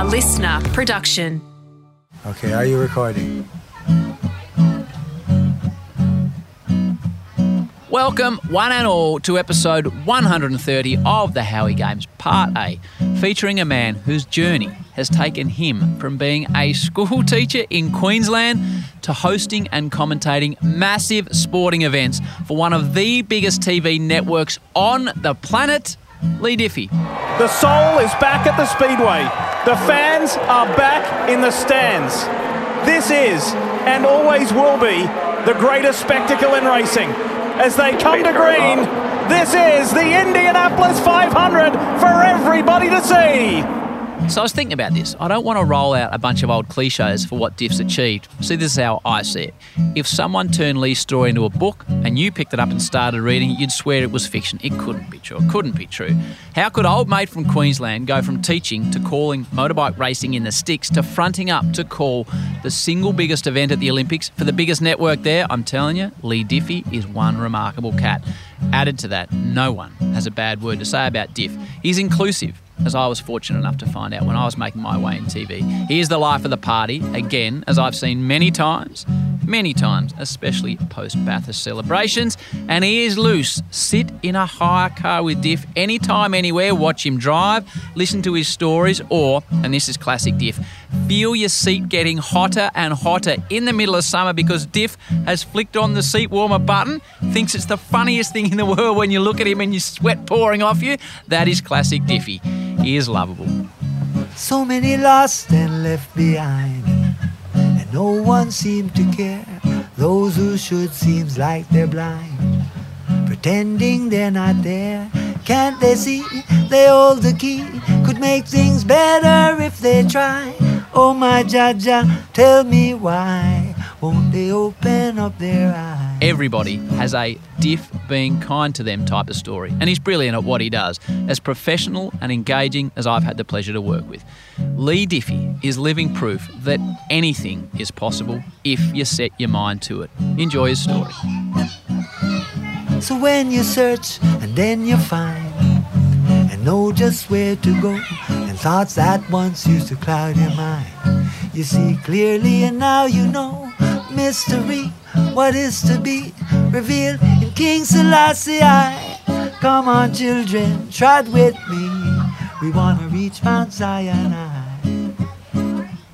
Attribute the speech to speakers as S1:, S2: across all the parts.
S1: A listener production.
S2: Okay, are you recording?
S3: Welcome, one and all, to episode 130 of the Howie Games Part A, featuring a man whose journey has taken him from being a school teacher in Queensland to hosting and commentating massive sporting events for one of the biggest TV networks on the planet, Leigh Diffey.
S4: The soul is back at the Speedway. The fans are back in the stands. This is, and always will be, the greatest spectacle in racing. As they come to green, this is the Indianapolis 500 for everybody to see.
S3: So I was thinking about this. I don't want to roll out a bunch of old cliches for what Diff's achieved. See, this is how I see it. If someone turned Leigh's story into a book and you picked it up and started reading it, you'd swear it was fiction. It couldn't be true. It couldn't be true. How could old mate from Queensland go from teaching to calling motorbike racing in the sticks to fronting up to call the single biggest event at the Olympics for the biggest network there? I'm telling you, Leigh Diffey is one remarkable cat. Added to that, no one has a bad word to say about Diff. He's inclusive as I was fortunate enough to find out when I was making my way in TV. He is the life of the party, again, as I've seen many times, many times, especially post Bathurst celebrations. And he is loose. Sit in a hire car with Diff anytime, anywhere, watch him drive, listen to his stories, or, and this is classic Diff, feel your seat getting hotter and hotter in the middle of summer because Diff has flicked on the seat warmer button, thinks it's the funniest thing in the world when you look at him and you sweat pouring off you. That is classic Diffy. He is lovable.
S5: So many lost and left behind, and no one seemed to care. Those who should seems like they're blind, pretending they're not there. Can't they see they hold the key? Could make things better if they try. Oh my Jaja, tell me why won't they open up their eyes?
S3: Everybody has a Diff being kind to them type of story, and he's brilliant at what he does, as professional and engaging as I've had the pleasure to work with. Leigh Diffey is living proof that anything is possible if you set your mind to it. Enjoy his story.
S5: So when you search and then you find and know just where to go thoughts that once used to cloud your mind, you see clearly and now you know mystery, what is to be revealed in King Selassie. Come on, children, trot with me. We want to reach Mount Zion.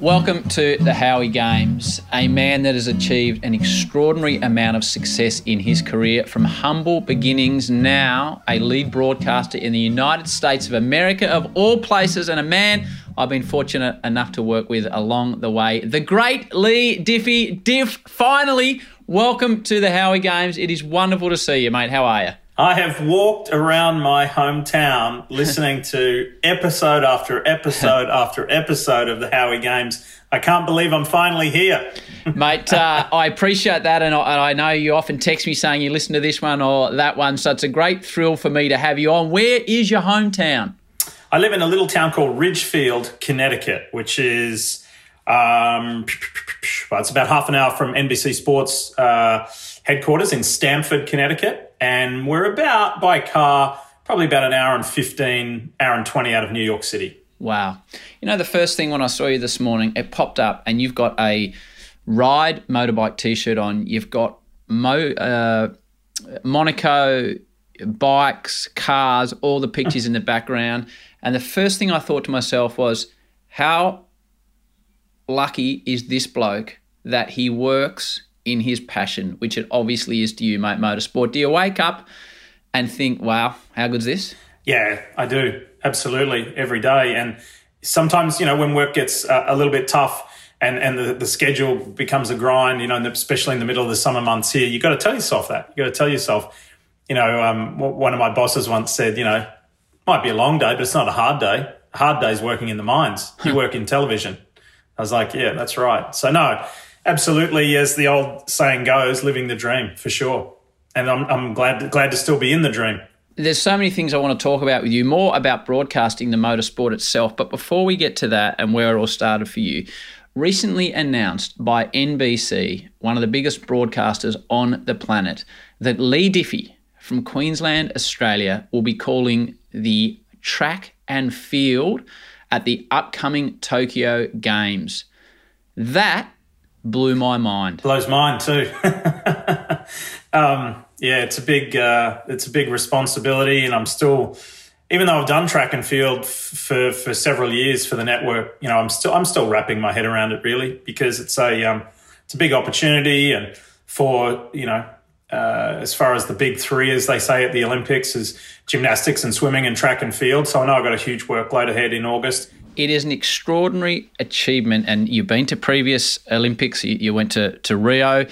S3: Welcome to the Howie Games, a man that has achieved an extraordinary amount of success in his career from humble beginnings, now a lead broadcaster in the United States of America, of all places, and a man I've been fortunate enough to work with along the way. The great Leigh Diffey. Diff, finally, welcome to the Howie Games. It is wonderful to see you, mate. How are you?
S6: I have walked around my hometown listening to episode after episode after episode of the Howie Games. I can't believe I'm finally here.
S3: Mate, uh, I appreciate that. And I, and I, know you often text me saying you listen to this one or that one. So it's a great thrill for me to have you on. Where is your hometown?
S6: I live in a little town called Ridgefield, Connecticut, which is. Um, well, it's about half an hour from NBC Sports uh, headquarters in Stamford, Connecticut and we're about by car probably about an hour and 15 hour and 20 out of new york city.
S3: Wow. You know the first thing when i saw you this morning it popped up and you've got a ride motorbike t-shirt on. You've got mo uh, monaco bikes cars all the pictures in the background. And the first thing i thought to myself was how lucky is this bloke that he works in his passion, which it obviously is to you, mate, motorsport. Do you wake up and think, wow, how good's this?
S6: Yeah, I do. Absolutely. Every day. And sometimes, you know, when work gets a, a little bit tough and, and the, the schedule becomes a grind, you know, especially in the middle of the summer months here, you got to tell yourself that. You got to tell yourself, you know, um, one of my bosses once said, you know, might be a long day, but it's not a hard day. A hard day's working in the mines. You work in television. I was like, yeah, that's right. So no, absolutely, as the old saying goes, living the dream for sure. And I'm, I'm glad glad to still be in the dream.
S3: There's so many things I want to talk about with you, more about broadcasting the motorsport itself. But before we get to that and where it all started for you, recently announced by NBC, one of the biggest broadcasters on the planet, that Leigh Diffey from Queensland, Australia, will be calling the track and field at the upcoming Tokyo Games. That blew my mind.
S6: Blows mine too. um, yeah, it's a big uh, it's a big responsibility, and I'm still, even though I've done track and field f- for for several years for the network, you know, I'm still I'm still wrapping my head around it really because it's a um, it's a big opportunity, and for you know. Uh, as far as the big three, as they say at the Olympics, is gymnastics and swimming and track and field. So I know I've got a huge workload ahead in August.
S3: It is an extraordinary achievement, and you've been to previous Olympics. You, you went to, to Rio.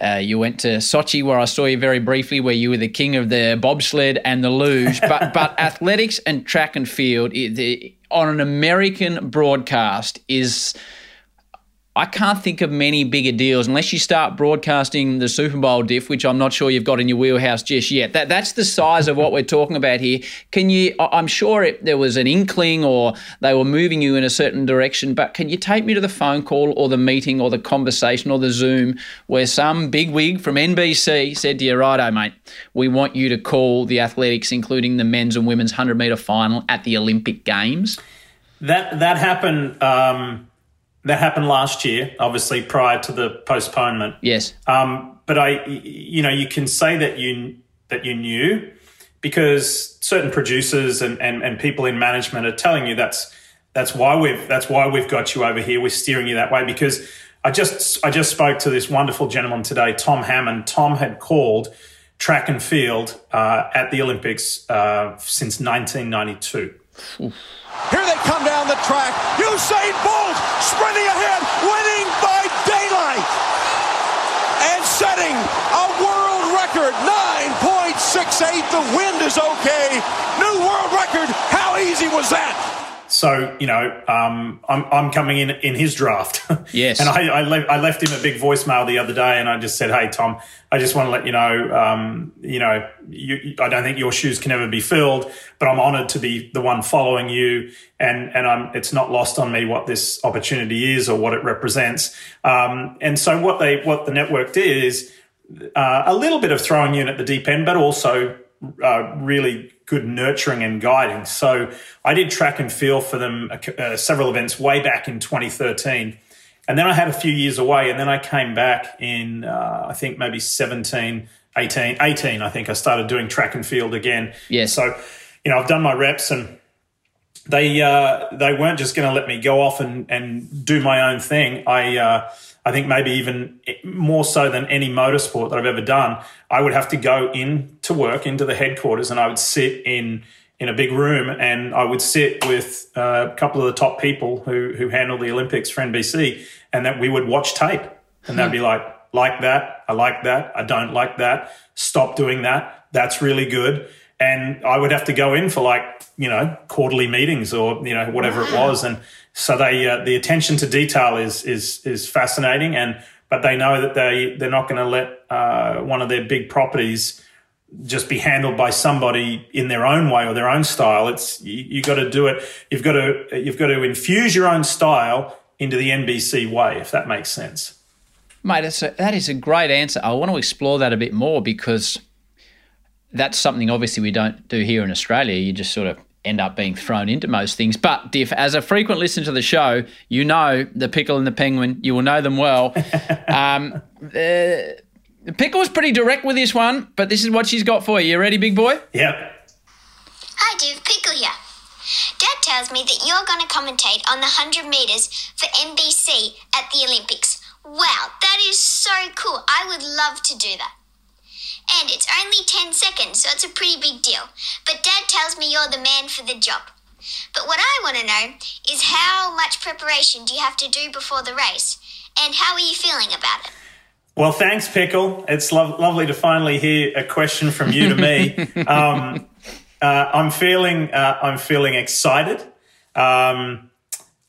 S3: Uh, you went to Sochi, where I saw you very briefly, where you were the king of the bobsled and the luge. But but athletics and track and field it, on an American broadcast is I can't think of many bigger deals unless you start broadcasting the Super Bowl diff, which I'm not sure you've got in your wheelhouse just yet. That that's the size of what we're talking about here. Can you? I'm sure it, there was an inkling or they were moving you in a certain direction, but can you take me to the phone call or the meeting or the conversation or the Zoom where some big wig from NBC said to you, "Righto, mate, we want you to call the athletics, including the men's and women's 100 meter final at the Olympic Games."
S6: That that happened. Um that happened last year, obviously prior to the postponement.
S3: Yes.
S6: Um, but I, you know, you can say that you that you knew because certain producers and, and, and people in management are telling you that's that's why we've that's why we've got you over here. We're steering you that way because I just I just spoke to this wonderful gentleman today, Tom Hammond. Tom had called track and field uh, at the Olympics uh, since 1992. Oof.
S7: Here they come down the track. Usain Bolt sprinting ahead, winning by daylight. And setting a world record, 9.68. The wind is okay. New world record. How easy was that?
S6: So you know, um, I'm I'm coming in in his draft.
S3: Yes.
S6: and I I, le- I, left him a big voicemail the other day, and I just said, "Hey Tom, I just want to let you know, um, you know, you, I don't think your shoes can ever be filled, but I'm honoured to be the one following you, and and I'm it's not lost on me what this opportunity is or what it represents. Um, and so what they what the network did is uh, a little bit of throwing you in at the deep end, but also uh, really good nurturing and guiding. So I did track and field for them uh, uh, several events way back in 2013. And then I had a few years away, and then I came back in, uh, I think maybe 17, 18, 18, I think I started doing track and field again.
S3: Yes.
S6: So, you know, I've done my reps and they uh, they weren't just going to let me go off and, and do my own thing. I uh, I think maybe even more so than any motorsport that I've ever done, I would have to go in to work into the headquarters and I would sit in in a big room and I would sit with uh, a couple of the top people who who handle the Olympics for NBC and that we would watch tape. And they'd be like like that, I like that, I don't like that, stop doing that, that's really good. And I would have to go in for like, you know, quarterly meetings or, you know, whatever wow. it was. And so they uh, the attention to detail is is is fascinating, and but they know that they they're not going to let uh, one of their big properties just be handled by somebody in their own way or their own style. It's you, you got to do it. You've got to you've got to infuse your own style into the NBC way, if that makes sense.
S3: Mate, that's a, that is a great answer. I want to explore that a bit more because that's something obviously we don't do here in Australia. You just sort of end up being thrown into most things. But Diff, as a frequent listener to the show, you know the pickle and the penguin. You will know them well. um, uh, the pickle was pretty direct with this one, but this is what she's got for you. You ready, big boy?
S6: Yep.
S8: Hi, Div. Pickle here. Dad tells me that you're going to commentate on the 100 metres for NBC at the Olympics. Wow, that is so cool. I would love to do that. And it's only 10 seconds, so it's a pretty big deal. But Dad tells me you're the man for the job. But what I want to know is how much preparation do you have to do before the race? And how are you feeling about it?
S6: Well, thanks, Pickle. It's lo- lovely to finally hear a question from you to me. um, uh, I'm feeling, uh, I'm feeling excited. Um,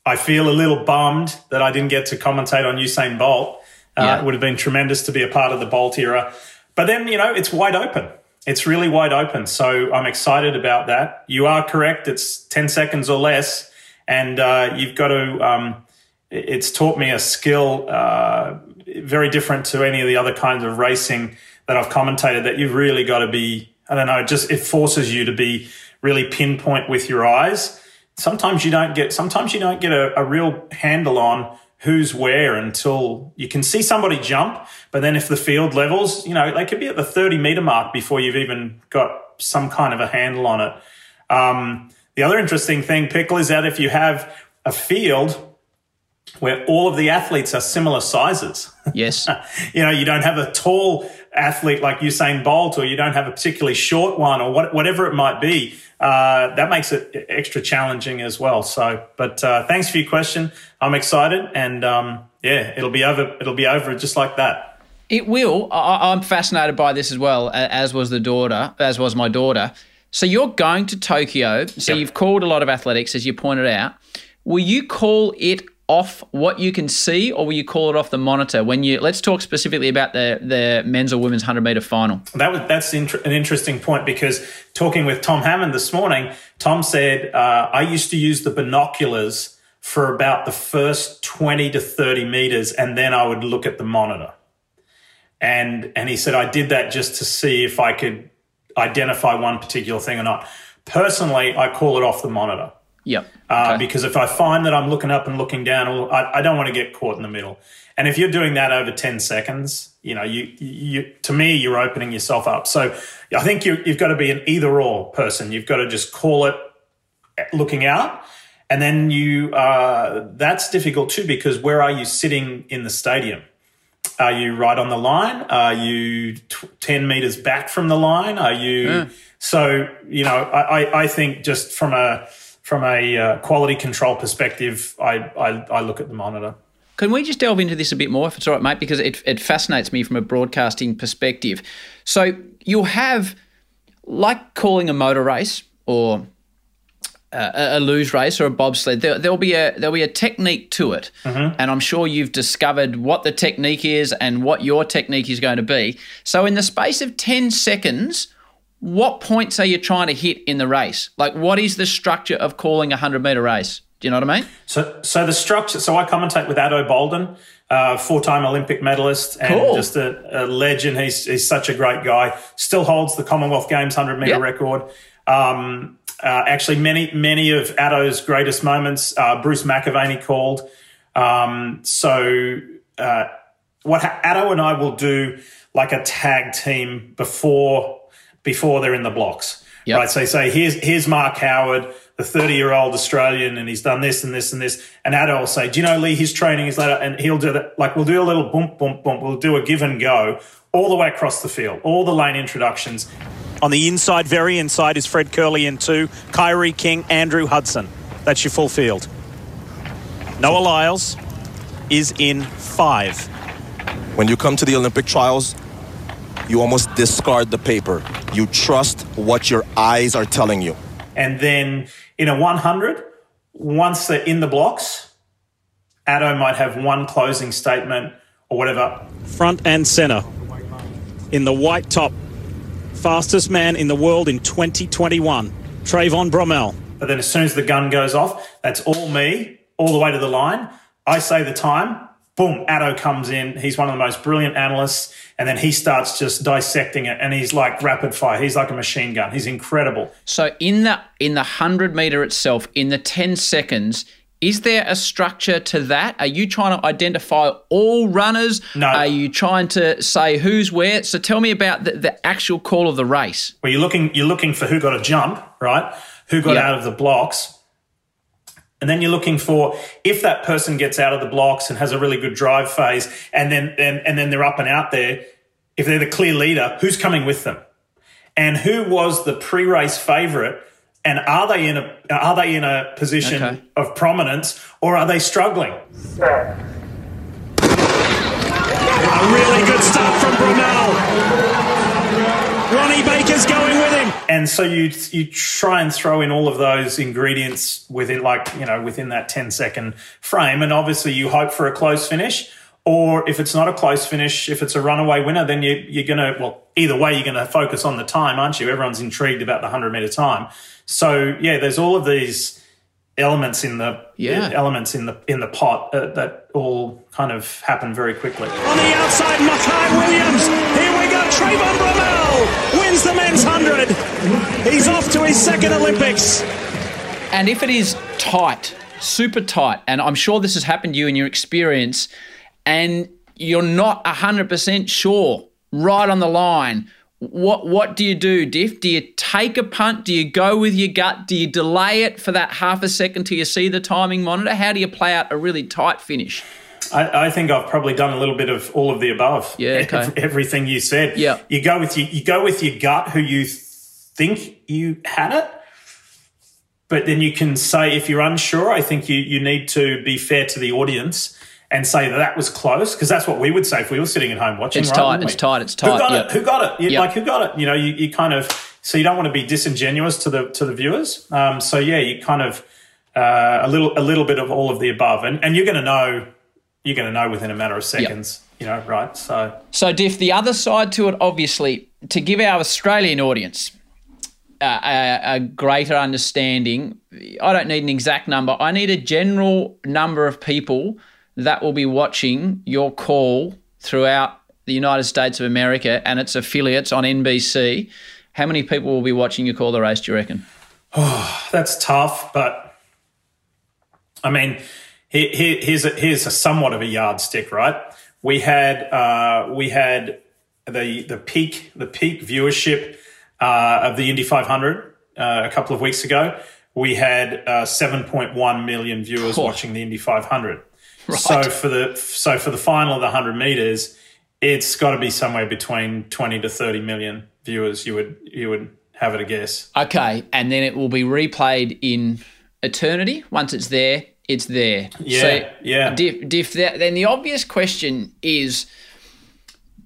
S6: I feel a little bummed that I didn't get to commentate on Usain Bolt. Uh, yeah. It would have been tremendous to be a part of the Bolt era. But then, you know, it's wide open. It's really wide open. So I'm excited about that. You are correct. It's 10 seconds or less. And uh, you've got to, um, it's taught me a skill uh, very different to any of the other kinds of racing that I've commentated that you've really got to be, I don't know, just it forces you to be really pinpoint with your eyes sometimes you don't get sometimes you don't get a, a real handle on who's where until you can see somebody jump. But then if the field levels, you know, they could be at the 30 meter mark before you've even got some kind of a handle on it. Um, the other interesting thing, Pickle, is that if you have a field where all of the athletes are similar sizes.
S3: Yes.
S6: you know, you don't have a tall athlete like Usain Bolt, or you don't have a particularly short one, or what, whatever it might be. Uh, that makes it extra challenging as well. So, but uh, thanks for your question. I'm excited, and um, yeah, it'll be over. It'll be over just like that.
S3: It will. I, I'm fascinated by this as well, as was the daughter, as was my daughter. So you're going to Tokyo. So
S6: Yep.
S3: you've called a lot of athletics, as you pointed out. Will you call it off what you can see, or will you call it off the monitor? When you let's talk specifically about the the men's or women's hundred meter final.
S6: That was that's inter- an interesting point because talking with Tom Hammond this morning, Tom said uh, I used to use the binoculars for about the first twenty to thirty meters, and then I would look at the monitor. And and he said I did that just to see if I could identify one particular thing or not. Personally, I call it off the monitor.
S3: Yep.
S6: Uh,
S3: Okay.
S6: Because if I find that I'm looking up and looking down, I, I don't want to get caught in the middle. And if you're doing that over 10 seconds, you know, you, you to me, you're opening yourself up. So I think you, you've got to be an either or person. You've got to just call it looking out. And then you, uh, that's difficult too, because where are you sitting in the stadium? Are you right on the line? Are you t- 10 meters back from the line? Are you, so, you know, I, I, I think just from a, from a uh, quality control perspective, I, I, I look at the monitor.
S3: Can we just delve into this a bit more, if it's all right, mate? Because it, it fascinates me from a broadcasting perspective. So you'll have, like calling a motor race or a, a luge race or a bobsled, there, there'll be a there'll be a technique to it, and I'm sure you've discovered what the technique is and what your technique is going to be. So in the space of ten seconds, what points are you trying to hit in the race? Like, what is the structure of calling a hundred meter race? Do you know what I mean?
S6: So, so the structure. So I commentate with Ato Boldon, uh, four-time Olympic medalist and
S3: Cool.
S6: just a, a legend. He's he's such a great guy. Still holds the Commonwealth Games hundred meter
S3: Yep.
S6: record. Um, uh, actually, many many of Ato's greatest moments, uh, Bruce McAvaney called. Um, so uh, what ha- Ato and I will do like a tag team before before they're in the blocks.
S3: Yep.
S6: Right. So you say here's here's Mark Howard, the 30 year old Australian, and he's done this and this and this. And Ato will say, Do you know Leigh, his training is later and he'll do that like we'll do a little bump, bump, bump. We'll do a give and go all the way across the field, all the lane introductions. On the inside, very inside, is Fred Kerley in two, Kyree King, Andrew Hudson. That's your full field. Noah Lyles is in five.
S9: When you come to the Olympic trials, you almost discard the paper. You trust what your eyes are telling you.
S6: And then in a 100, once they're in the blocks, Ato might have one closing statement or whatever.
S4: front and center in the white top. Fastest man in the world in 2021, Trayvon Bromell.
S6: But then as soon as the gun goes off, that's all me, all the way to the line. I say the time, boom, Ato comes in. He's one of the most brilliant analysts. And then he starts just dissecting it. And he's like rapid fire. He's like a machine gun. He's incredible.
S3: So in the in the hundred meter itself, in the ten seconds, is there a structure to that? Are you trying to identify all runners?
S6: No.
S3: Are you trying to say who's where? So tell me about the, the actual call of the race.
S6: Well, you're looking, you're looking for who got a jump, right? Who got
S3: Yeah.
S6: out of the blocks. And then you're looking for if that person gets out of the blocks and has a really good drive phase, and then and, and then they're up and out there. If they're the clear leader, who's coming with them, and who was the pre-race favourite, and are they in a are they in a position
S3: Okay.
S6: of prominence, or are they struggling?
S4: A really good start from Bromell. Ronnie Baker's going with him.
S6: and so you you try and throw in all of those ingredients within like you know within that 10 second frame and obviously you hope for a close finish or if it's not a close finish if it's a runaway winner then you, you're gonna well either way you're gonna focus on the time aren't you everyone's intrigued about the 100 meter time so yeah there's all of these elements in the
S3: Yeah.
S6: elements in the in the pot uh, that all kind of happen very quickly
S4: On the outside, Micah Williams. Trayvon Bromell wins the men's 100. He's off to his second Olympics.
S3: And if it is tight, super tight, and I'm sure this has happened to you in your experience, and you're not 100% sure right on the line, what what do you do, Diff? Do you take a punt? Do you go with your gut? Do you delay it for that half a second till you see the timing monitor? How do you play out a really tight finish?
S6: I, I, think I've probably done a little bit of all of the above.
S3: Yeah, okay.
S6: Everything you said.
S3: Yeah.
S6: You go with you, you go with your gut, who you think you had it, but then you can say if you're unsure. I think you you need to be fair to the audience and say that that was close because that's what we would say if we were sitting at home watching.
S3: It's
S6: right,
S3: tight. It's tight. It's tight.
S6: Who got
S3: yep.
S6: it? Who got it? You,
S3: Yep.
S6: Like who got it? You know, you, you kind of so you don't want to be disingenuous to the to the viewers. Um, so yeah, you kind of uh, a little a little bit of all of the above, and and you're going to know you're going to know within a matter of seconds. You know, right? So
S3: So, Diff, the other side to it, obviously, to give our Australian audience uh, a, a greater understanding, I don't need an exact number. I need a general number of people that will be watching your call throughout the United States of America and its affiliates on NBC. How many people will be watching your call the race, do you reckon?
S6: Oh, that's tough, but I mean, here, here, here's a, here's a somewhat of a yardstick, right? We had uh, we had the the peak the peak viewership uh, of the Indy 500 uh, a couple of weeks ago. We had uh, 7.1 million viewers
S3: Oh.
S6: watching the Indy 500. So for the so for the final of the 100 meters, it's got to be somewhere between 20 to 30 million viewers. You would you would have it a guess.
S3: Okay, and then it will be replayed in eternity. Once it's there, it's there.
S6: Yeah,
S3: So,
S6: yeah.
S3: Diff, diff, that, then the obvious question is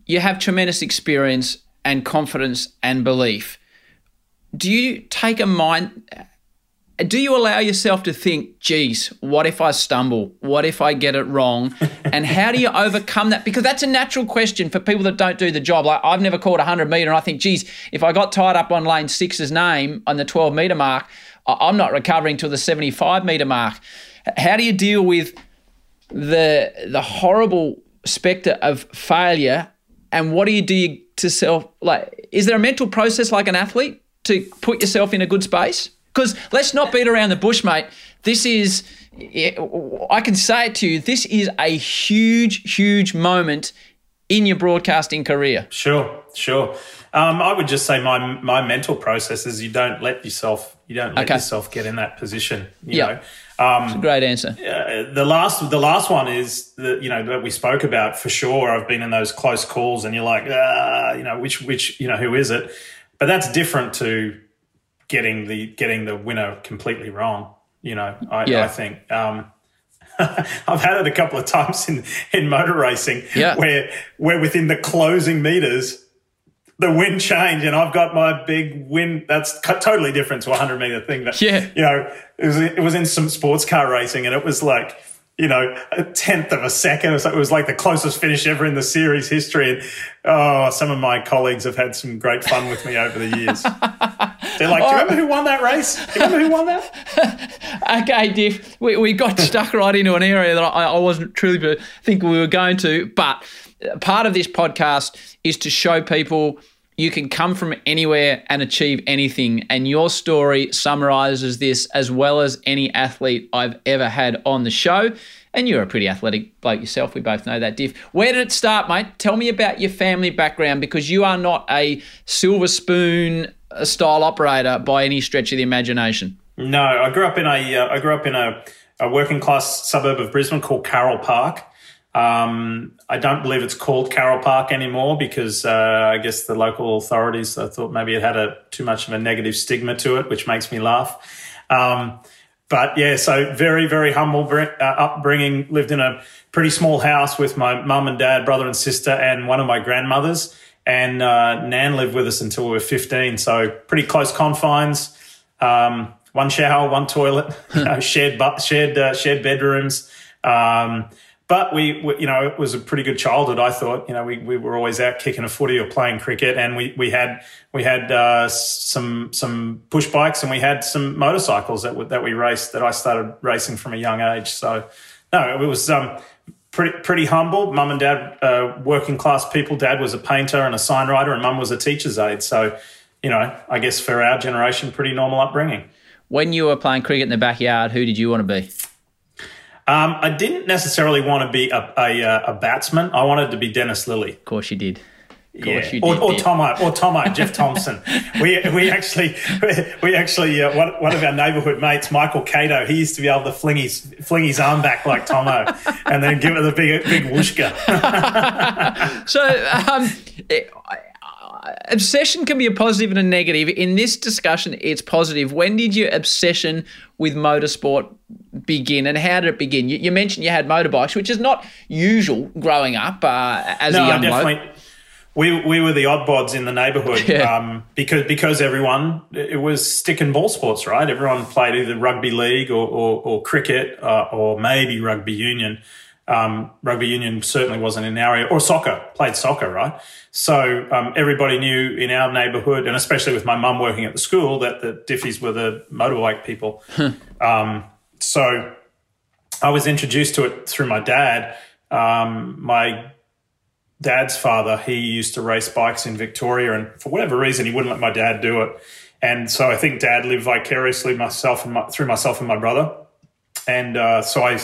S3: you have tremendous experience and confidence and belief. Do you take a mind. Do you allow yourself to think, geez, what if I stumble? What if I get it wrong? and how do you overcome that? Because that's a natural question for people that don't do the job. Like I've never caught a 100 metre and I think, geez, if I got tied up on lane six's name on the 12 metre mark, I'm not recovering till the 75 metre mark. How do you deal with the the horrible specter of failure and what do you do to self like is there a mental process like an athlete to put yourself in a good space because let's not beat around the bush mate this is i can say it to you this is a huge huge moment in your broadcasting career
S6: Sure, sure. Um, I would just say my my mental process is you don't let yourself you don't let
S3: Okay.
S6: yourself get in that position. You
S3: Yeah.
S6: know, um,
S3: great answer
S6: uh, the last the last one is the you know that we spoke about for sure. I've been in those close calls, and you're like, ah, you know, which which you know who is it? But that's different to getting the getting the winner completely wrong. You know, I,
S3: Yeah.
S6: I think. Um, I've had it a couple of times in, in motor racing
S3: Yeah.
S6: where where within the closing meters the wind change and I've got my big win. That's totally different to a hundred meter thing. That
S3: Yeah.
S6: you know, it was it was in some sports car racing and it was like you know a tenth of a second. It was, like, it was like the closest finish ever in the series history. And oh, some of my colleagues have had some great fun with me over the years. They're like, "Do you remember oh. who won that race? Do you remember who won that?"
S3: Okay, Diff, we, we got stuck right into an area that I, I wasn't truly thinking we were going to. But part of this podcast is to show people you can come from anywhere and achieve anything. And your story summarizes this as well as any athlete I've ever had on the show. And you're a pretty athletic bloke yourself. We both know that, Diff. Where did it start, mate? Tell me about your family background because you are not a silver spoon uh, style operator by any stretch of the imagination.
S6: No, I grew up in a uh, I grew up in a, a working class suburb of Brisbane called Carole Park. Um, I don't believe it's called Carole Park anymore because uh, I guess the local authorities I thought maybe it had a too much of a negative stigma to it, which makes me laugh. Um, but yeah, so very very humble uh, upbringing. Lived in a pretty small house with my mum and dad, brother and sister, and one of my grandmothers. And uh, Nan lived with us until we were fifteen, so pretty close confines. Um, one shower, one toilet, you know, shared bu- shared uh, shared bedrooms. Um, but we, we, you know, it was a pretty good childhood. I thought, you know, we, we were always out kicking a footy or playing cricket, and we, we had we had uh, some some push bikes and we had some motorcycles that w- that we raced. That I started racing from a young age. So no, it was um, pretty pretty humble. Mum and dad, uh, working class people. Dad was a painter and a sign writer, and mum was a teacher's aide. So you know, I guess for our generation, pretty normal upbringing.
S3: when you were playing cricket in the backyard, who did you want to be?
S6: Um, I didn't necessarily want to be a, a, uh, a batsman. I wanted to be Dennis Lillee.
S3: Of course you did.
S6: Of course yeah. or, or Tomo, or Tomo, Jeff Thomson. we we actually we actually uh, one, one of our neighbourhood mates, Michael Cato, he used to be able to fling his fling his arm back like Tomo, and then give it a big big whooshka.
S3: so. Um, it, obsession can be a positive and a negative. In this discussion, it's positive. When did your obsession with motorsport begin, and how did it begin? You, you mentioned you had motorbikes, which is not usual growing up uh, as
S6: no,
S3: a young
S6: definitely. Bloke we we were the odd oddbods in the neighbourhood yeah. um, because because everyone it was stick and ball sports, right? Everyone played either rugby league or or, or cricket uh, or maybe rugby union. Um, rugby union certainly wasn't in our area or soccer played soccer, right? So um, everybody knew in our neighbourhood, and especially with my mum working at the school, that the Diffeys were the motorbike people. Um, so I was introduced to it through my dad. Um, my dad's father, he used to race bikes in Victoria, and for whatever reason, he wouldn't let my dad do it. And so I think dad lived vicariously myself and my, through myself and my brother. And uh, so I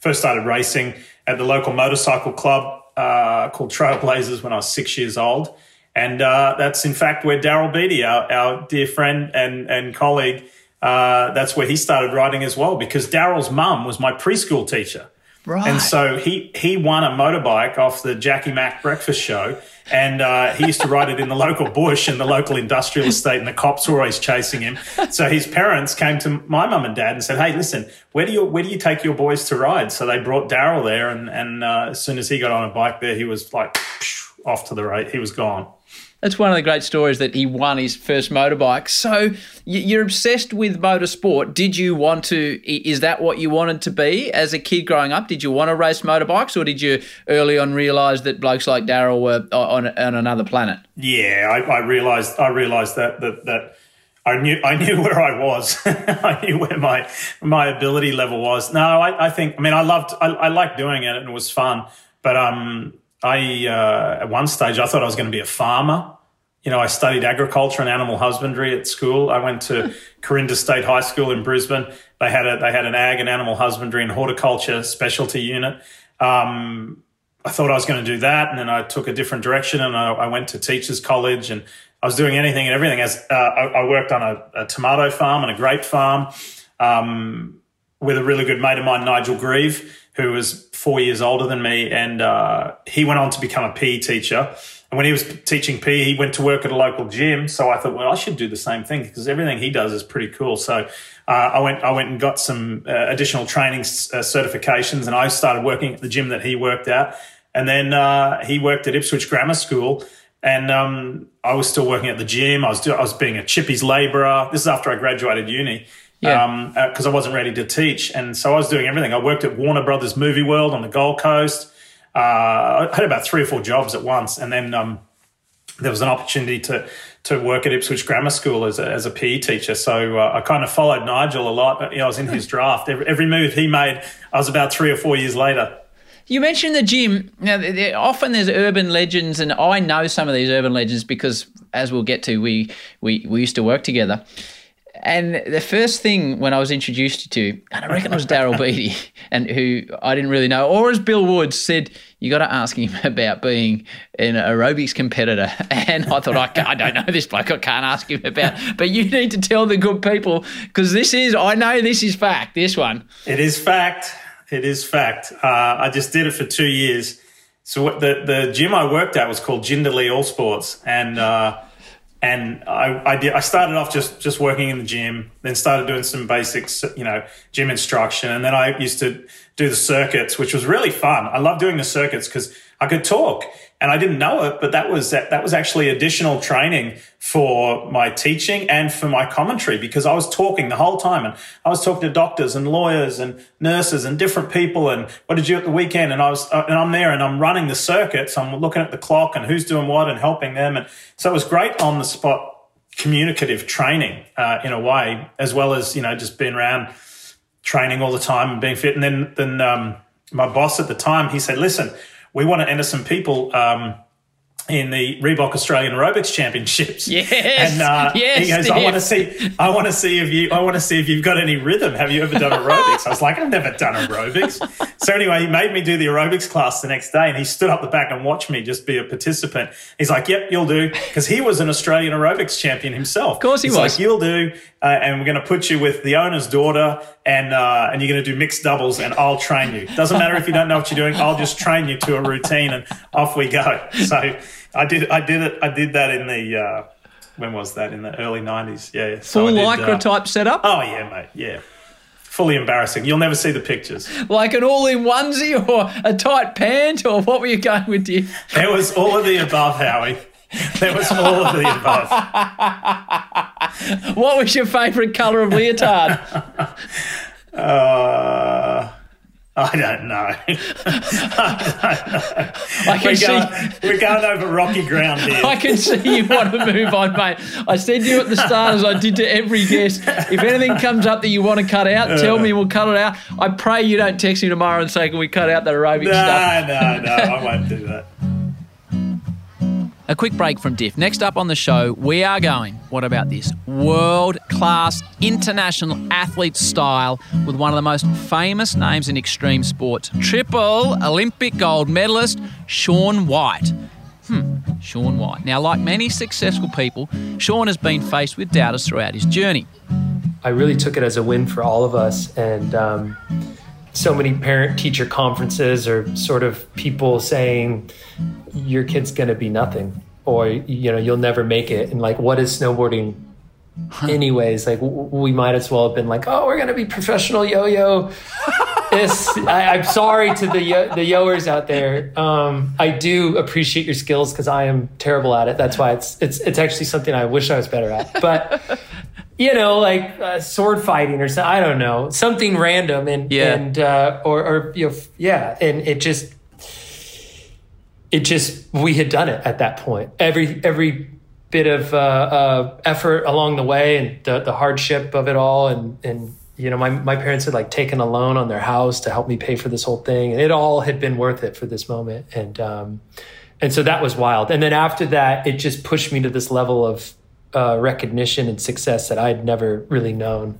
S6: first started racing at the local motorcycle club uh, called Trailblazers when I was six years old. And uh, that's in fact where Daryl Beattie, our, our, dear friend and, and colleague, uh, that's where he started riding as well because Daryl's mum was my preschool teacher.
S3: Right.
S6: And so he he won a motorbike off the Jackie Mack breakfast show, and uh, he used to ride it in the local bush and the local industrial estate, and the cops were always chasing him. So his parents came to my mum and dad and said, "Hey, listen, where do you where do you take your boys to ride?" So they brought Daryl there, and and uh, as soon as he got on a bike there, he was like off to the right. He was gone.
S3: That's one of the great stories that he won his first motorbike. So you're obsessed with motorsport. Did you want to? Is that what you wanted to be as a kid growing up? Did you want to race motorbikes, or did you early on realise that blokes like Daryl were on, on another planet?
S6: Yeah, I, I realised. I realised that that that. I knew I knew where I was. I knew where my my ability level was. No, I, I think I mean I loved I, I liked doing it and it was fun. But um, I uh, at one stage I thought I was going to be a farmer. You know, I studied agriculture and animal husbandry at school. I went to Corinda State High School in Brisbane. They had a they had an ag and animal husbandry and horticulture specialty unit. Um, I thought I was going to do that, and then I took a different direction, and I, I, went to teachers college, and I was doing anything and everything. As uh, I, I, worked on a, a, tomato farm and a grape farm um, with a really good mate of mine, Nigel Grieve who was four years older than me, and uh, he went on to become a PE teacher. And when he was teaching PE, he went to work at a local gym. So I thought, well, I should do the same thing because everything he does is pretty cool. So uh, I went, I went and got some uh, additional training uh, certifications, and I started working at the gym that he worked at. And then uh, he worked at Ipswich Grammar School, and um, I was still working at the gym. I was do- I was being a chippies labourer. This is after I graduated uni yeah. because um, uh, I wasn't ready to teach. And so I was doing everything. I worked at Warner Brothers Movie World on the Gold Coast. Uh, I had about three or four jobs at once. And then um, there was an opportunity to to work at Ipswich Grammar School as a, as a PE teacher. So uh, I kind of followed Nigel a lot. You know, I was in his draft. Every, every move he made, I was about three or four years later.
S3: You mentioned the gym. Now, often there's urban legends, and I know some of these urban legends because, as we'll get to, we we, we used to work together. And the first thing when I was introduced to, and I reckon it was Daryl Beattie, and who I didn't really know, or as Bill Woods said, you got to ask him about being an aerobics competitor. And I thought, I, I don't know this bloke, I can't ask him about. But you need to tell the good people because this is, I know this is fact. This one,
S6: it is fact. It is fact. Uh, I just did it for two years. So the the gym I worked at was called Jindalee All Sports, and. Uh, and I, I did. I started off just just working in the gym, then started doing some basics, you know, gym instruction, and then I used to do the circuits, which was really fun. I love doing the circuits because I could talk and I didn't know it, but that was that, that was actually additional training for my teaching and for my commentary because I was talking the whole time and I was talking to doctors and lawyers and nurses and different people and what did you at the weekend? And I was uh, and I'm there and I'm running the circuits. I'm looking at the clock and who's doing what and helping them. And so it was great on the spot communicative training uh, in a way as well as you know just being around training all the time and being fit. And then then um, my boss at the time he said listen we want to enter some people um, in the Reebok Australian Aerobics Championships.
S3: Yes,
S6: and uh,
S3: yes,
S6: he goes, "I want to see, I want to see if you, I want to see if you've got any rhythm. Have you ever done aerobics?" I was like, "I've never done aerobics." so anyway, he made me do the aerobics class the next day, and he stood up the back and watched me just be a participant. He's like, "Yep, you'll do," because he was an Australian aerobics champion himself. Of
S3: course he
S6: He's
S3: was.
S6: Like, you'll do, uh, and we're going to put you with the owner's daughter, and uh, and you're going to do mixed doubles, and I'll train you. Doesn't matter if you don't know what you're doing. I'll just train you to a routine, and off we go. So I did, I did it, I did that in the. Uh, when was that? In the early '90s. Yeah. yeah. So
S3: Full
S6: did,
S3: lycra
S6: uh,
S3: type setup,
S6: Oh yeah, mate. Yeah. Fully embarrassing. You'll never see the pictures.
S3: like an all-in onesie or a tight pant, or what were you going with, dear?
S6: There was all of the above, Howie. There was all of the above.
S3: What was your favourite colour of leotard?
S6: Uh, I don't know.
S3: I can
S6: We're
S3: see.
S6: going, we're going over rocky ground here.
S3: I can see you want to move on, mate. I said to you at the start, as I did to every guest, if anything comes up that you want to cut out, tell me, we'll cut it out. I pray you don't text me tomorrow and say, can we cut out that aerobic stuff?
S6: No, no, no. I won't do that.
S3: A quick break from Diff. Next up on the show, we are going, what about this? World class international athlete style with one of the most famous names in extreme sports. Triple Olympic gold medalist, Shaun White. Hmm, Shaun White. Now, like many successful people, Shaun has been faced with doubters throughout his journey.
S10: I really took it as a win for all of us. And um, so many parent teacher conferences or sort of people saying, your kid's going to be nothing or, you know, you'll never make it. And like, what is snowboarding anyways? Like, w- we might as well have been like, oh, we're going to be professional yo yo. This, I, I'm sorry to the yo- the yoers out there. Um, I do appreciate your skills because I am terrible at it. That's why it's it's it's actually something I wish I was better at. But you know, like uh, sword fighting or something. I don't know, something random and
S3: Yeah.
S10: and uh, or or you know, yeah, and it just it just we had done it at that point. Every every bit of uh, uh, effort along the way and the, the hardship of it all and and you know my, my parents had like taken a loan on their house to help me pay for this whole thing and it all had been worth it for this moment and um and so that was wild and then after that it just pushed me to this level of uh, recognition and success that i'd never really known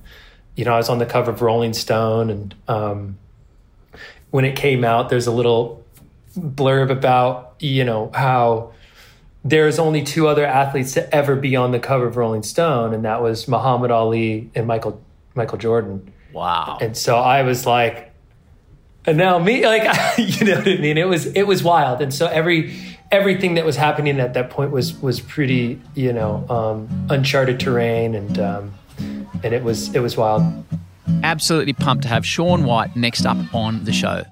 S10: you know i was on the cover of rolling stone and um when it came out there's a little blurb about you know how there's only two other athletes to ever be on the cover of Rolling Stone, and that was Muhammad Ali and Michael Michael Jordan.
S3: Wow.
S10: And so I was like, and now me, like, you know what I mean? It was it was wild, and so every everything that was happening at that point was was pretty, you know, um, uncharted terrain, and um, and it was it was wild.
S3: Absolutely pumped to have Shaun White next up on the show.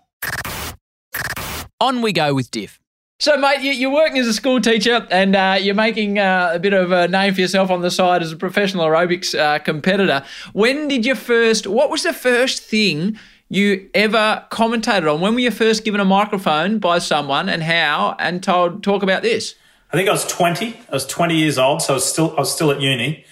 S3: On we go with Diff. So, mate, you- you're working as a school teacher and uh, you're making uh, a bit of a name for yourself on the side as a professional aerobics uh, competitor. When did you first, what was the first thing you ever commentated on? When were you first given a microphone by someone and how and told, talk about this?
S6: I think I was 20. I was 20 years old, so I was still I was still at uni,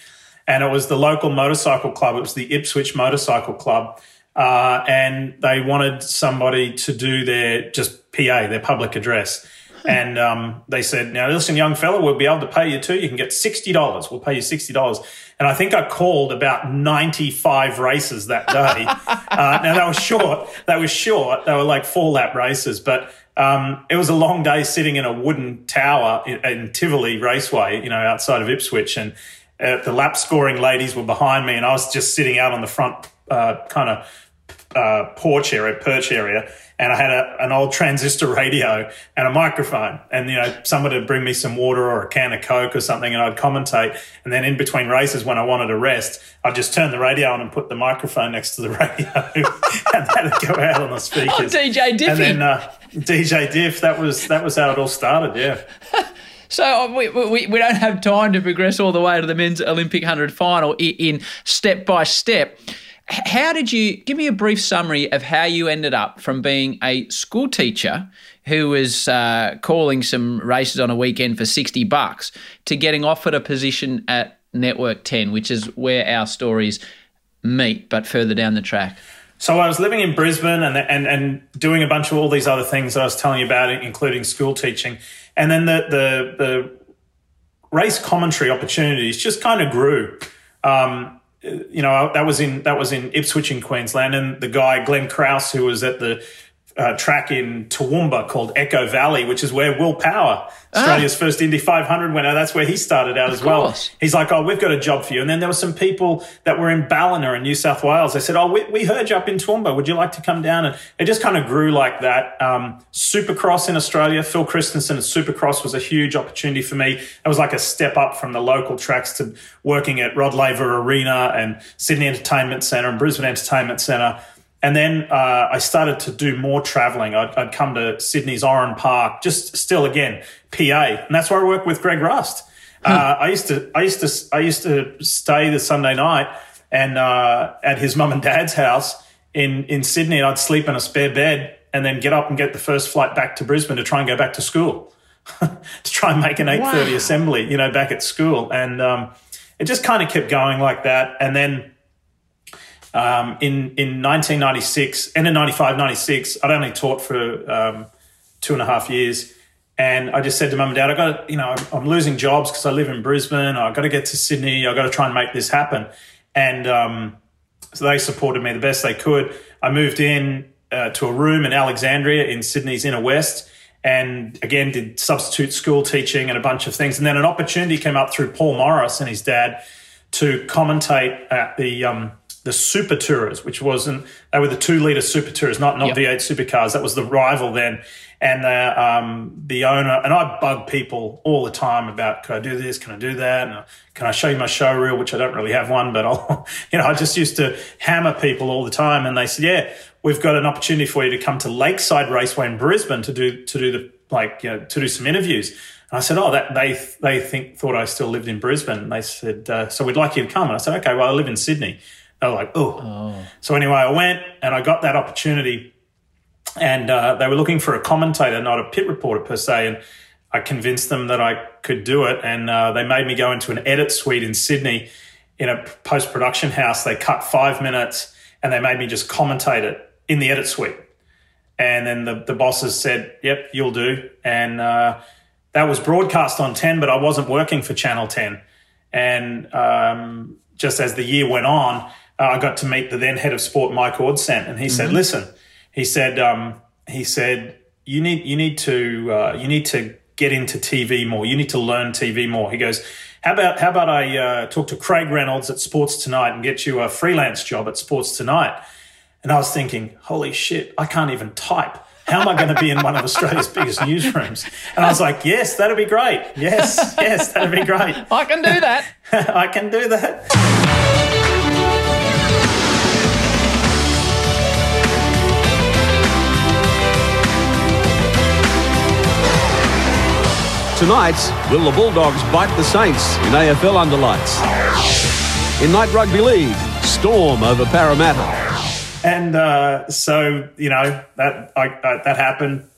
S6: and it was the local motorcycle club. It was the Ipswich Motorcycle Club, uh, and they wanted somebody to do their just PA, their public address. And um, they said, "Now listen, young fella, we'll be able to pay you too. You can get sixty dollars. We'll pay you sixty dollars." And I think I called about ninety-five races that day. uh, now they were short. They were short. They were like four lap races, but um, it was a long day sitting in a wooden tower in, in Tivoli Raceway, you know, outside of Ipswich, and uh, the lap scoring ladies were behind me, and I was just sitting out on the front uh, kind of uh, porch area, perch area, and I had a, an old transistor radio and a microphone. And, you know, someone would bring me some water or a can of Coke or something, and I'd commentate. And then in between races, when I wanted to rest, I'd just turn the radio on and put the microphone next to the radio, and that'd go out on the speakers.
S3: Oh, DJ Diffie.
S6: And then uh, DJ Diff, that was that was how it all started. Yeah.
S3: So uh, we, we, we don't have time to progress all the way to the men's Olympic 100 final in step by step. How did you give me a brief summary of how you ended up from being a school teacher who was uh, calling some races on a weekend for 60 bucks to getting offered a position at Network 10, which is where our stories meet, but further down the track?
S6: So I was living in Brisbane and and and doing a bunch of all these other things that I was telling you about, including school teaching. and then the the the race commentary opportunities just kind of grew. Um, you know, that was in that was in Ipswich in Queensland, and the guy Glenn Krause, who was at the uh, track in Toowoomba called Echo Valley, which is where Will Power, Australia's first Indy 500 winner, that's where he started out as well. He's like, oh, we've got a job for you. And then there were some people that were in Ballina in New South Wales. They said, oh, we, we heard you up in Toowoomba. Would you like to come down? And it just kind of grew like that. Um, Supercross in Australia, Phil Christensen at Supercross was a huge opportunity for me. It was like a step up from the local tracks to working at Rod Laver Arena and Sydney Entertainment Centre and Brisbane Entertainment Centre. And then uh, I started to do more traveling. I'd, I'd come to Sydney's Oran Park, just still again PA, and that's where I work with Greg Rust. Uh, I used to, I used to, I used to stay the Sunday night and uh, at his mum and dad's house in in Sydney, and I'd sleep in a spare bed and then get up and get the first flight back to Brisbane to try and go back to school, to try and make an eight thirty assembly, you know, back at school, and um, it just kind of kept going like that, and then um, in in 1996 and in 95, 96, I'd only taught for um, two and a half years, and I just said to mum and dad, I got you know I'm, losing jobs because I live in Brisbane. I got to get to Sydney. I got to try and make this happen, and um, so they supported me the best they could. I moved in uh, to a room in Alexandria in Sydney's inner west. And again, did substitute school teaching and a bunch of things. And then an opportunity came up through Paul Morris and his dad to commentate at the um, the Super Tourers, which wasn't they were the two liter Super Tourers, not not
S3: Yep.
S6: V8 supercars. That was the rival then. And uh, um, the owner and I bug people all the time about can I do this, can I do that, and uh, can I show you my show reel, which I don't really have one, but I'll you know I just used to hammer people all the time, and they said, yeah, we've got an opportunity for you to come to Lakeside Raceway in Brisbane to do to do the like you know, to do some interviews. And I said, oh, that they they think thought I still lived in Brisbane. And they said, uh, so we'd like you to come. And I said, okay, well I live in Sydney. They were like, oh. So anyway, I went and I got that opportunity, and uh, they were looking for a commentator, not a pit reporter per se. And I convinced them that I could do it, and uh, they made me go into an edit suite in Sydney in a post production house. They cut five minutes, and they made me just commentate it in the edit suite. And then the, the bosses said, "Yep, you'll do." And uh, that was broadcast on Ten, but I wasn't working for Channel Ten. And um, just as the year went on, uh, I got to meet the then head of sport, Mike Ordsent, and he said, "Listen," he said, um, "he said you need you need to uh, you need to get into TV more. You need to learn TV more." He goes. How about how about I uh, talk to Craig Reynolds at Sports Tonight and get you a freelance job at Sports Tonight? And I was thinking, holy shit, I can't even type. How am I going to be in one of Australia's biggest newsrooms? And I was like, yes, that'd be great. Yes, yes, that'd be great.
S3: I can do that.
S6: I can do that.
S11: Tonight, will the Bulldogs bite the Saints in AFL underlights? In Night Rugby League, Storm over Parramatta.
S6: And uh, so, you know, that I, I, that happened.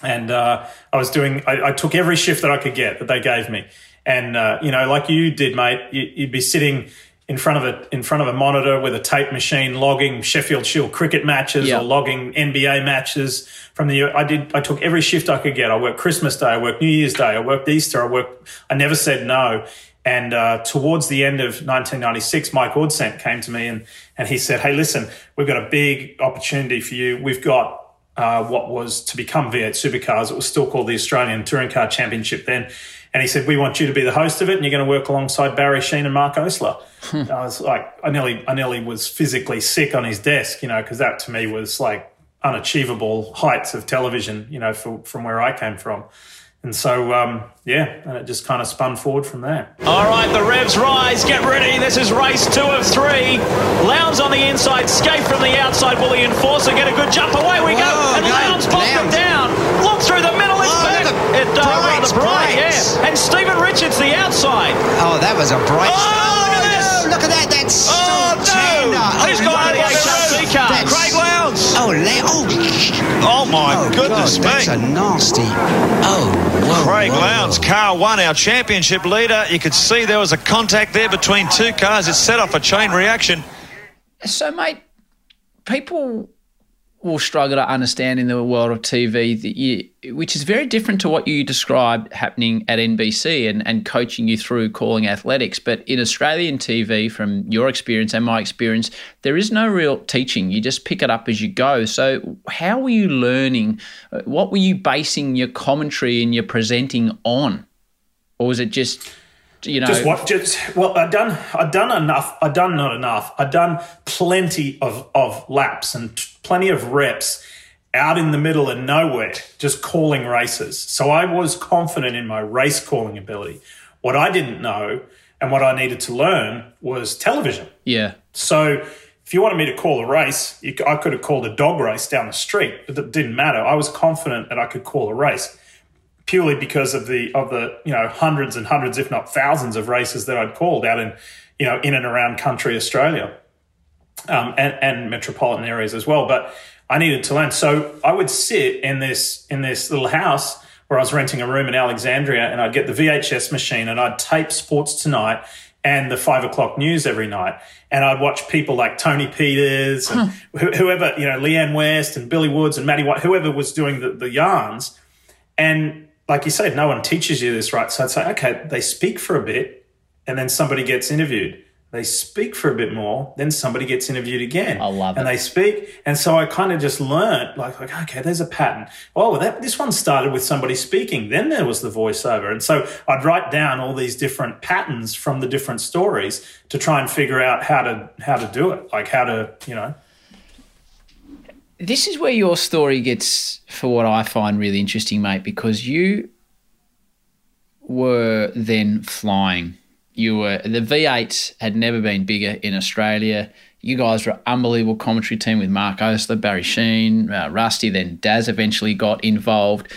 S6: And uh, I was doing, I, I took every shift that I could get that they gave me. And, uh, you know, like you did, mate, you, you'd be sitting in front of a in front of a monitor with a tape machine logging Sheffield Shield cricket matches
S3: Yeah.
S6: or logging NBA matches from the I did I took every shift I could get. I worked Christmas Day, I worked New Year's Day, I worked Easter, I worked I never said no. And uh, towards the end of 1996, Mike Ordsent came to me and and he said, "Hey, listen, we've got a big opportunity for you. We've got uh, what was to become V8 Supercars. It was still called the Australian Touring Car Championship then." And he said, "We want you to be the host of it, and you're going to work alongside Barry Sheene and Mark Oastler." I was like, I nearly, I nearly was physically sick on his desk, you know, because that to me was like unachievable heights of television, you know, for, from where I came from. And so, um, yeah, and it just kind of spun forward from there.
S4: All right, the revs rise. Get ready. This is race two of three. Lowndes on the inside, Skaife from the outside. Will the enforcer get a good jump? Away we go. And
S12: no,
S4: Lowndes popped him
S12: Lowndes.
S4: down. Look through the middle. It's
S12: Oh,
S4: back.
S12: look at-
S4: It uh,
S12: Brights,
S4: rather bright,
S12: Brights.
S4: yeah. And Steven Richards the outside.
S12: Oh, that was a bright.
S4: Oh, look at this.
S12: no, look at that. That's
S4: Oh,
S12: so
S4: no.
S12: tender.
S4: Who's
S12: oh,
S4: got the
S12: no,
S4: HRC car?
S12: that's-
S4: Craig Lowndes.
S12: Oh, Le- oh,
S13: Oh my
S12: oh,
S13: goodness
S12: God, that's
S13: me.
S12: a nasty. Oh, whoa,
S13: Craig
S12: whoa,
S13: Lowndes, car one, our championship leader. You could see there was a contact there between two cars. It set off a chain reaction.
S3: So, mate, people will struggle to understand in the world of TV, that you, which is very different to what you described happening at NBC and, and coaching you through calling athletics. But in Australian TV, from your experience and my experience, there is no real teaching. You just pick it up as you go. So, how were you learning? What were you basing your commentary and your presenting on? Or was it just you know,
S6: just what? Just well, I done. I done enough. I done not enough. I done plenty of of laps and t- plenty of reps out in the middle of nowhere, just calling races. So I was confident in my race calling ability. What I didn't know and what I needed to learn was television.
S3: Yeah.
S6: So if you wanted me to call a race, you, I could have called a dog race down the street. But it didn't matter. I was confident that I could call a race purely because of the of the you know hundreds and hundreds, if not thousands, of races that I'd called out in you know in and around country Australia, um, and and metropolitan areas as well. But I needed to learn, so I would sit in this in this little house where I was renting a room in Alexandria, and I'd get the VHS machine and I'd tape Sports Tonight and the five o'clock news every night. And I'd watch people like Tony Peters and huh. whoever, you know, Leanne West and Billy Woods and Matty White, whoever was doing the, the yarns. And like you said, no one teaches you this, right? So I'd say, okay, they speak for a bit and then somebody gets interviewed. They speak for a bit more, then somebody gets interviewed again.
S3: I love
S6: and
S3: it.
S6: And they speak. And so I kind of just learned, like, like okay, there's a pattern. Oh, that, this one started with somebody speaking. Then there was the voiceover. And so I'd write down all these different patterns from the different stories to try and figure out how to, how to do it. Like how to, you know,
S3: this is where your story gets, for what I find really interesting, mate, because you were then flying. You were the V8s had never been bigger in Australia. You guys were an unbelievable commentary team with Mark Oastler, Barry Sheene, uh, Rusty. Then Daz eventually got involved,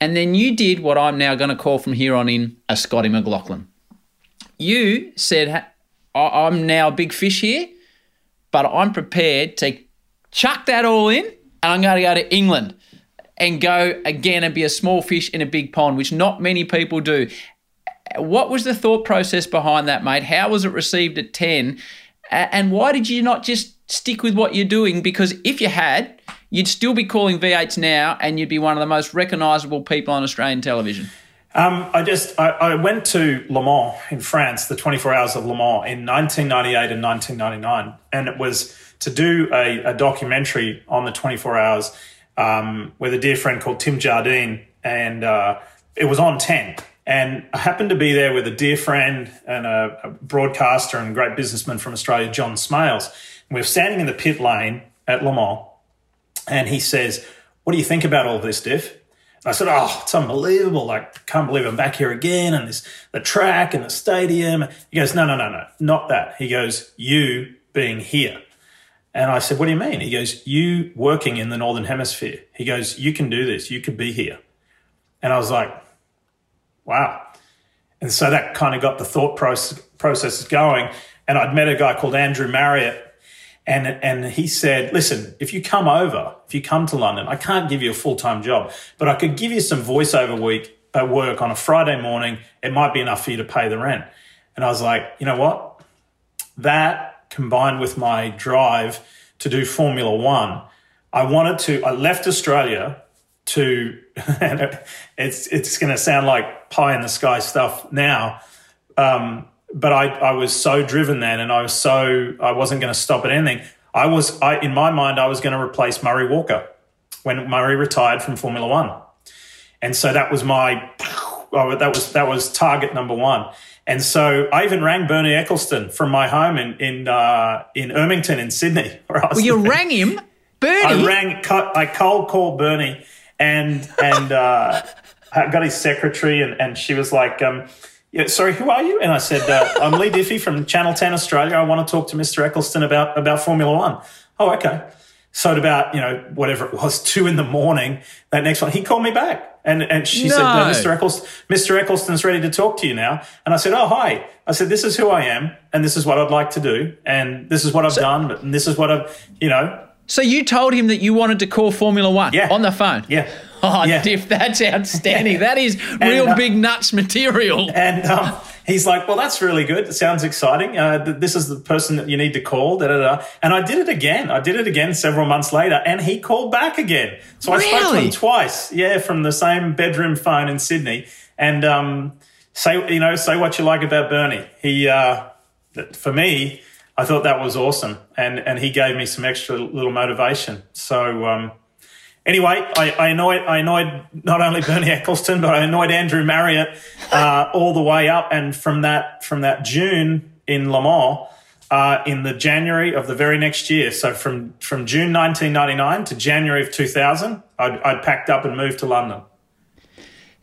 S3: and then you did what I'm now going to call from here on in a Scotty McLaughlin. You said, "I'm now a big fish here, but I'm prepared to chuck that all in, and I'm going to go to England and go again and be a small fish in a big pond, which not many people do. What was the thought process behind that, mate? How was it received at 10? And why did you not just stick with what you're doing? Because if you had, you'd still be calling V8s now and you'd be one of the most recognisable people on Australian television.
S6: Um, I just I, I, went to Le Mans in France, the 24 Hours of Le Mans in 1998 and 1999, and it was to do a, a documentary on the 24 hours um, with a dear friend called Tim Jardine, and uh, it was on 10. And I happened to be there with a dear friend and a, a broadcaster and great businessman from Australia, John Smales. And we are standing in the pit lane at Le Mans, and he says, What do you think about all this, Diff? I said, "Oh, it's unbelievable! Like, can't believe I'm back here again, and this the track and the stadium." He goes, "No, no, no, no, not that." He goes, "You being here." And I said, What do you mean? He goes, You working in the Northern Hemisphere. He goes, You can do this. You could be here. And I was like, Wow. And so that kind of got the thought process, going. And I'd met a guy called Andrew Marriott. And, and he said, Listen, if you come over, if you come to London, I can't give you a full time job, but I could give you some voiceover week at work on a Friday morning. It might be enough for you to pay the rent. And I was like, You know what? That combined with my drive to do Formula One, I wanted to, I left Australia to, it's, it's going to sound like pie in the sky stuff now. Um, but I, I was so driven then and I was so, I wasn't going to stop at anything. I was, I, in my mind, I was going to replace Murray Walker when Murray retired from Formula One. And so that was my, oh, that was, that was target number one. And so I even rang Bernie Ecclestone from my home in in uh, in Ermington in Sydney.
S3: well, you living. rang him, Bernie.
S6: I rang, I cold called Bernie, and and uh, I got his secretary, and, and she was like, um, yeah, "Sorry, who are you?" And I said, uh, "I'm Leigh Diffey from Channel Ten Australia. I want to talk to Mr. Ecclestone about about Formula One." Oh, okay. So at about you know whatever it was, two in the morning, that next one, he called me back. And, and she no. said, uh, Mr. Ecclestone, Mr. Ecclestone's ready to talk to you now. And I said, Oh, hi. I said, This is who I am, and this is what I'd like to do, and this is what I've so, done, and this is what I've, you know.
S3: So you told him that you wanted to call Formula One
S6: yeah.
S3: on the phone?
S6: Yeah.
S3: Oh,
S6: yeah.
S3: Diff, that's outstanding. that is real and, uh, big nuts material.
S6: And um, he's like, well, that's really good. It sounds exciting. Uh, th- this is the person that you need to call. Da, da, da. And I did it again. I did it again several months later, and he called back again. So I spoke to him twice. Yeah, from the same bedroom phone in Sydney. And um, say, you know, say what you like about Bernie. He, uh, for me, I thought that was awesome, and and he gave me some extra little motivation. So. Um, Anyway, I, I annoyed I annoyed not only Bernie Ecclestone, but I annoyed Andrew Marriott uh, all the way up. And from that from that June in Le Mans, uh, in the January of the very next year, so from from June 1999 to January of 2000, I'd, I'd packed up and moved to London.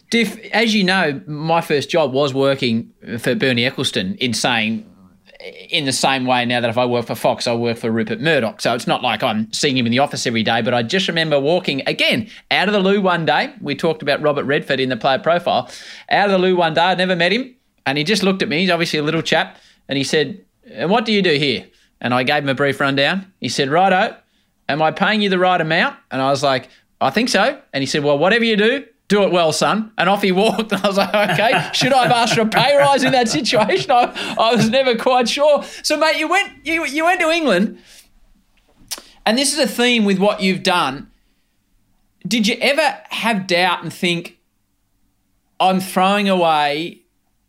S3: Diff, as you know, my first job was working for Bernie Ecclestone in saying, in the same way now that if I work for Fox, I work for Rupert Murdoch. So it's not like I'm seeing him in the office every day, but I just remember walking again out of the loo one day. We talked about Robert Redford in the player profile. Out of the loo one day, I'd never met him. And he just looked at me. He's obviously a little chap. And he said, And what do you do here? And I gave him a brief rundown. He said, Righto, am I paying you the right amount? And I was like, I think so. And he said, Well, whatever you do, do it well, son. And off he walked. And I was like, okay, should I have asked for a pay rise in that situation? I, I was never quite sure. So, mate, you went you you went to England, and this is a theme with what you've done. Did you ever have doubt and think, I'm throwing away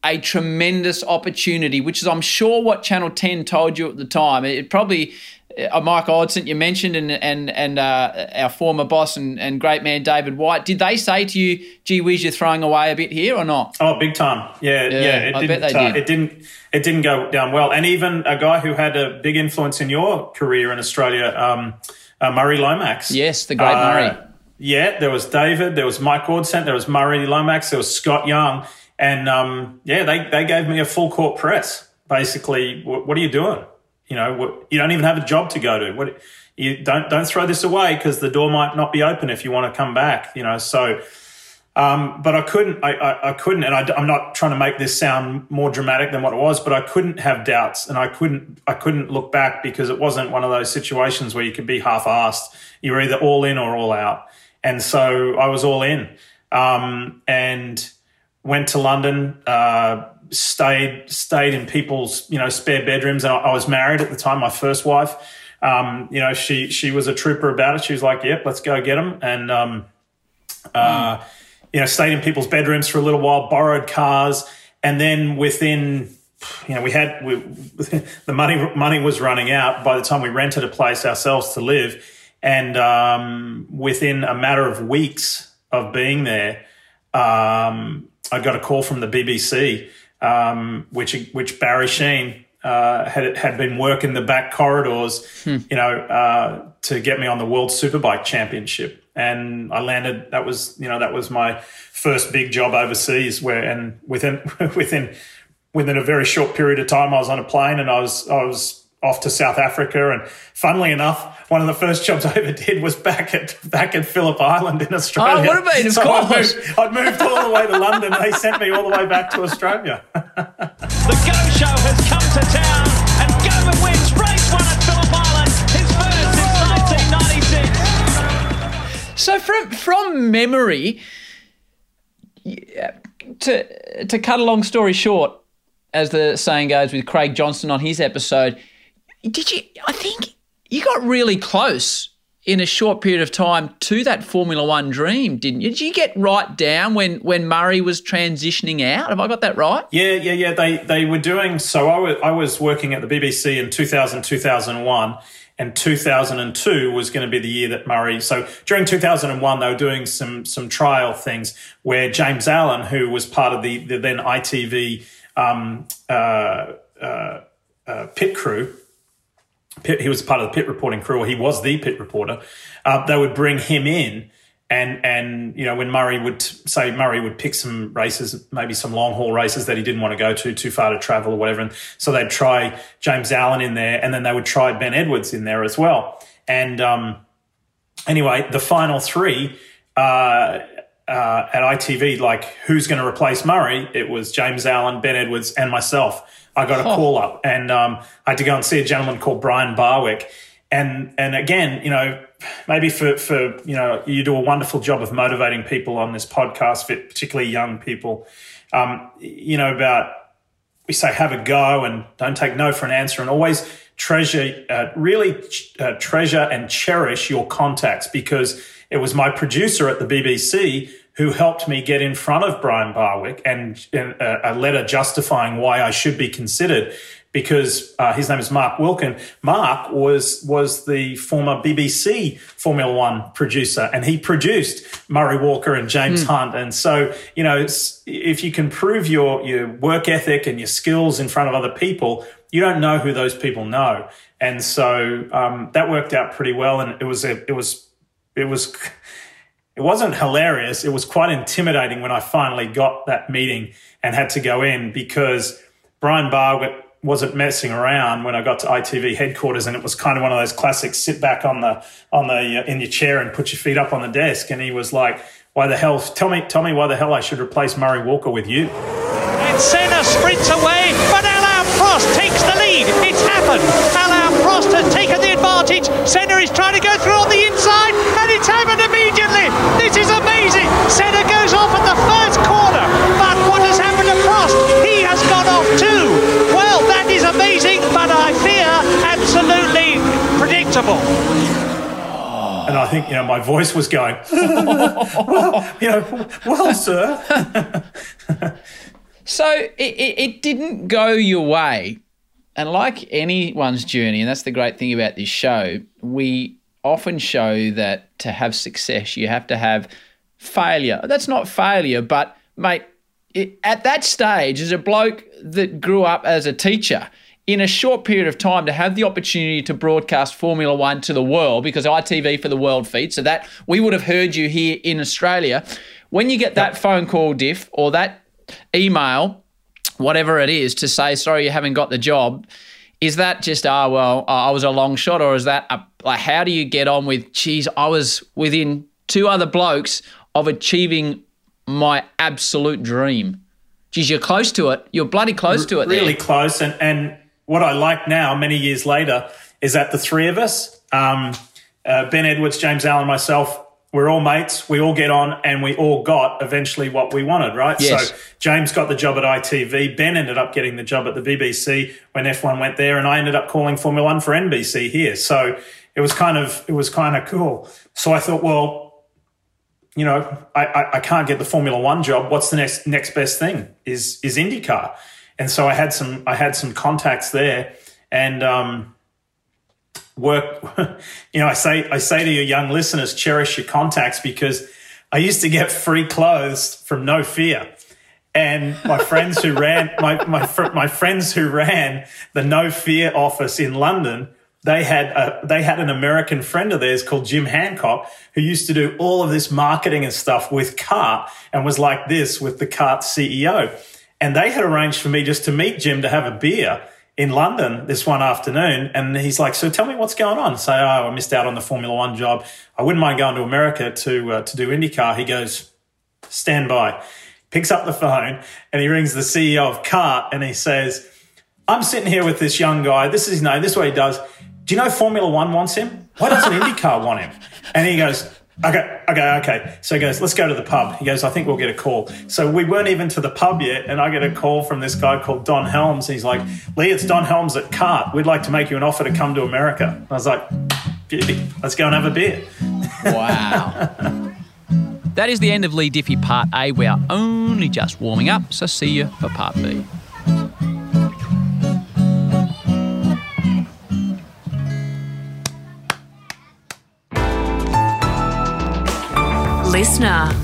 S3: a tremendous opportunity, which is, I'm sure, what Channel 10 told you at the time. It probably, uh, Mike Odson, you mentioned, and and and uh, our former boss and, and great man David White, did they say to you, gee whiz, you're throwing away a bit here or not?
S6: Oh, big time! Yeah,
S3: Yeah,
S6: yeah. it
S3: I
S6: didn't.
S3: bet they
S6: uh,
S3: did.
S6: It didn't. It didn't go down well. And even a guy who had a big influence in your career in Australia, um, uh, Murray Lomax.
S3: Yes, the great
S6: Uh,
S3: Murray.
S6: Yeah, there was David, there was Mike Ordsent, there was Murray Lomax, there was Scott Young, and um, yeah, they they gave me a full court press. Basically, what, what are you doing? You know, you don't even have a job to go to. What you don't don't throw this away because the door might not be open if you want to come back. You know, so. Um, but I couldn't, I, I, I couldn't, and I, am not trying to make this sound more dramatic than what it was, but I couldn't have doubts and I couldn't, I couldn't look back because it wasn't one of those situations where you could be half-assed. You're either all in or all out. And so I was all in, um, and went to London, uh, stayed, stayed in people's, you know, spare bedrooms. And I, I was married at the time, my first wife. Um, you know, she, she was a trooper about it. She was like, yep, let's go get them. And, um, uh, you know, stayed in people's bedrooms for a little while, borrowed cars, and then within, you know, we had we, the money money was running out by the time we rented a place ourselves to live, and um, within a matter of weeks of being there, um, I got a call from the BBC, um, which which Barry Sheene uh, had had been working the back corridors, you know, uh, to get me on the World Superbike Championship, and I landed. That was you know that was my first big job overseas. Where and within within within a very short period of time, I was on a plane and I was I was off to South Africa. And funnily enough, one of the first jobs I ever did was back at back at Phillip Island in Australia.
S3: Oh, what about- of
S6: so I'd
S3: course.
S6: moved, I'd moved all the way to London. They sent me all the way back to Australia.
S14: The Go Show has come to town, and Gobert wins race one at Phillip Island, his first since 1996.
S3: So from from memory, yeah, to to cut a long story short, as the saying goes, with Craig Johnson on his episode, did you? I think you got really close in a short period of time to that Formula One dream, didn't you? Did you get right down when when Murray was transitioning out? Have I got that right?
S6: Yeah, yeah, yeah. They they were doing so. I was I was working at the BBC in 2000, 2001, and 2002 was going to be the year that Murray. So during 2001, they were doing some some trial things where James Allen, who was part of the, the then ITV um, uh, uh, uh, pit crew, pit, he was part of the pit reporting crew, or he was the pit reporter. Uh, they would bring him in, and and you know when Murray would say Murray would pick some races, maybe some long haul races that he didn't want to go to, too far to travel or whatever, and so they'd try James Allen in there, and then they would try Ben Edwards in there as well. And um, anyway, the final three. Uh, uh, at ITV, like who's going to replace Murray? It was James Allen, Ben Edwards, and myself. I got a
S3: Oh.
S6: call up, and um, I had to go and see a gentleman called Brian Barwick. And and again, you know, maybe for for you know, you do a wonderful job of motivating people on this podcast, for particularly young people. Um, you know about we say have a go and don't take no for an answer and always treasure, uh, really uh, treasure and cherish your contacts because it was my producer at the BBC who helped me get in front of Brian Barwick and, and uh, a letter justifying why I should be considered because uh, his name is Mark Wilkin. Mark was was the former BBC Formula One producer, and he produced Murray Walker and James
S3: Hmm.
S6: Hunt. And so, you know, it's, if you can prove your your work ethic and your skills in front of other people, you don't know who those people know. And so um, that worked out pretty well, and it was a, it was it was it wasn't hilarious. It was quite intimidating when I finally got that meeting and had to go in because Brian Barwick wasn't messing around when I got to ITV headquarters, and it was kind of one of those classics: sit back on the on the uh, in your chair and put your feet up on the desk, and he was like, "Why the hell? Tell me, tell me why the hell I should replace Murray Walker with you."
S14: And Senna sprints away, but Alain Prost takes the lead. It's happened. Alain Prost has taken the advantage. Senna is trying to go through on the inside, and it's happened immediately. This is amazing. Senna goes off at the first corner, but what has happened to Prost? He has gone off too. Well, that is amazing, but I fear absolutely predictable.
S6: And I think you know my voice was going, well, you know, well, sir.
S3: So it, it, it didn't go your way. And like anyone's journey, and that's the great thing about this show, we often show that to have success, you have to have failure. That's not failure, but mate, it, at that stage, as a bloke that grew up as a teacher, in a short period of time to have the opportunity to broadcast Formula One to the world, because ITV for the world feed, so that we would have heard you here in Australia. When you get that phone call, Diff, or that email, whatever it is, to say, sorry, you haven't got the job, is that just, oh, well, I was a long shot, or is that, a, like, how do you get on with, geez, I was within two other blokes of achieving my absolute dream? Geez, you're close to it. You're bloody close to it. there.
S6: really close. And and what I like now, many years later, is that the three of us, um, uh, Ben Edwards, James Allen, myself, we're all mates. We all get on, and we all got eventually what we wanted, right?
S3: Yes.
S6: So James got the job at ITV. Ben ended up getting the job at the BBC when F1 went there, and I ended up calling Formula One for NBC here. So it was kind of it was kind of cool. So I thought, well, you know, I, I, I can't get the Formula One job. What's the next next best thing? Is is IndyCar? And so I had some I had some contacts there, and um, work. You know, I say I say to your young listeners, cherish your contacts because I used to get free clothes from No Fear. And my friends who ran my my fr- my friends who ran the No Fear office in London, they had a, they had an American friend of theirs called Jim Hancock who used to do all of this marketing and stuff with Cart and was like this with the Cart CEO. And they had arranged for me just to meet Jim to have a beer in London this one afternoon. And he's like, "So tell me what's going on." Say, "Oh, I missed out on the Formula One job. I wouldn't mind going to America to uh, to do IndyCar." He goes, "Stand by." Picks up the phone and he rings the CEO of Cart and he says, "I'm sitting here with this young guy. This is his name. This is what he does. Do you know Formula One wants him? Why doesn't IndyCar want him?" And he goes, Okay, okay, okay. So he goes, let's go to the pub. He goes, I think we'll get a call. So we weren't even to the pub yet, and I get a call from this guy called Don Helms. He's like, Leigh, it's Don Helms at Cart. We'd like to make you an offer to come to America. I was like, beauty, let's go and have a beer.
S3: Wow. that is the end of Leigh Diffey Part A. We are only just warming up, so see you for Part B.
S1: Listener.